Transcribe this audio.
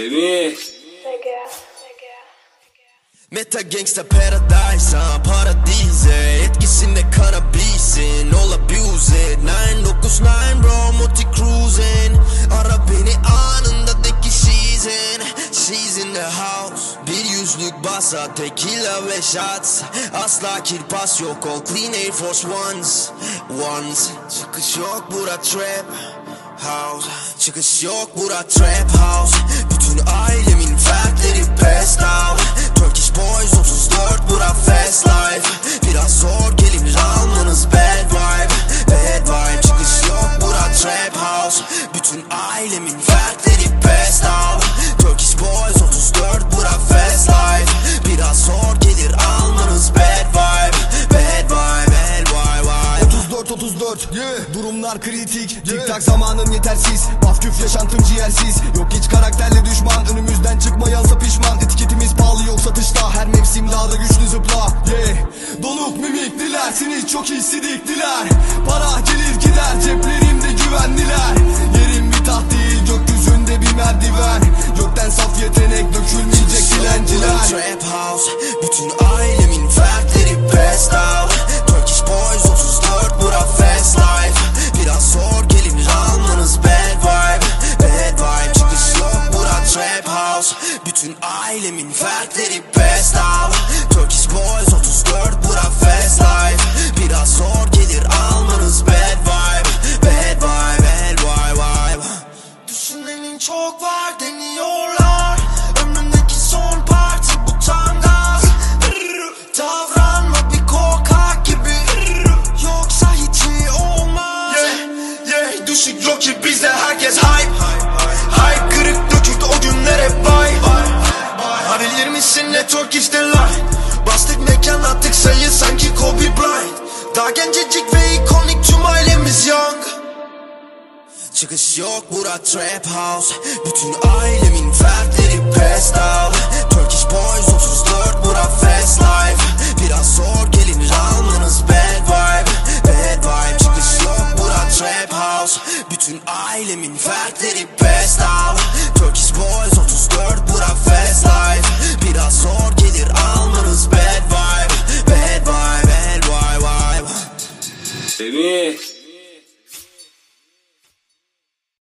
Semih. Meta Gangsta Paradise ha paradize. Etkisinde kanabisin All abuse. İt 999 bro multi cruising Ara beni anında de ki she's in She's in the house. Bir yüzlük basa tequila ve shots. Asla kirpas yok all clean Air Force Ones. Ones. Çıkış yok bura trap house Çıkış yok bura trap house. Bütün ailemin fertleri passed out Turkish boys 34 34 34 Durumlar kritik. Tik tak zamanın yetersiz. Baf küf yaşantım ciğersiz. Yok hiç karakterli düşman. Önümüzden çıkmayansa pişman. Etiketimiz pahalı yok satışta. Her mevsim daha da güçlü zıpla. Yeah. Donuk mimik dilersiniz çok hissediktiler. Para gelir gider house. Bütün ailemin fertleri passed out. Turkish boys 34 bura fast life. Biraz zor gelir almanız bad vibe. Bad vibe bad vibe vibe. Düşünenin çok var deniyorlar. Ömrümdeki son parti bu tam Davranma bir korkak gibi. Yoksa hiç iyi olmaz. Yeah, yeah, düşük rocky bizde herkes hype Hype nereye bay Arayır mısın network isterler Bastık mekan attık sayı sanki Kobe Bryant. Daha gencecik ve ikonik tüm ailemiz young. Çıkış yok bura trap house. Bütün ailemin fertleri passed out. Turkish boys 34 bura fast life. Biraz zor gelinir almanız bad vibe. Bad vibe çıkış yok bura trap house. Bütün ailemin fertleri passed out. Turkish boys Seni